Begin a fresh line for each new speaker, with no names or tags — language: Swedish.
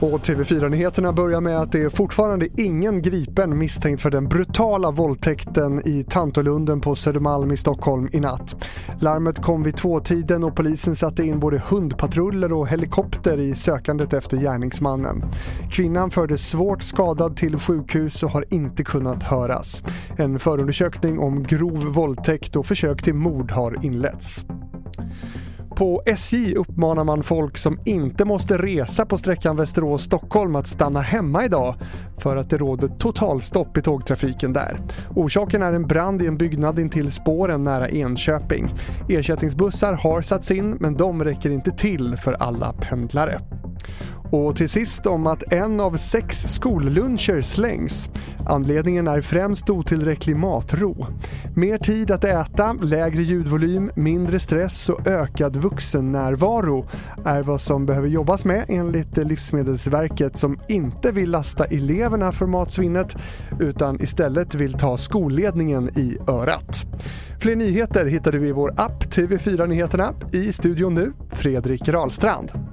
Och TV4-nyheterna börjar med att det är fortfarande ingen gripen misstänkt för den brutala våldtäkten i Tantolunden på Södermalm i Stockholm i natt. Larmet kom vid tvåtiden och polisen satte in både hundpatruller och helikopter i sökandet efter gärningsmannen. Kvinnan fördes svårt skadad till sjukhus och har inte kunnat höras. En förundersökning om grov våldtäkt och försök till mord har inletts. På SJ uppmanar man folk som inte måste resa på sträckan Västerås-Stockholm att stanna hemma idag för att det råder totalstopp i tågtrafiken där. Orsaken är en brand i en byggnad intill spåren nära Enköping. Ersättningsbussar har satts in men de räcker inte till för alla pendlare. Och till sist om att en av sex skolluncher slängs. Anledningen är främst otillräcklig matro. Mer tid att äta, lägre ljudvolym, mindre stress och ökad vuxennärvaro är vad som behöver jobbas med enligt Livsmedelsverket som inte vill lasta eleverna för matsvinnet utan istället vill ta skolledningen i örat. Fler nyheter hittar du i vår app TV4 Nyheterna. I studion nu, Fredrik Rahlstrand.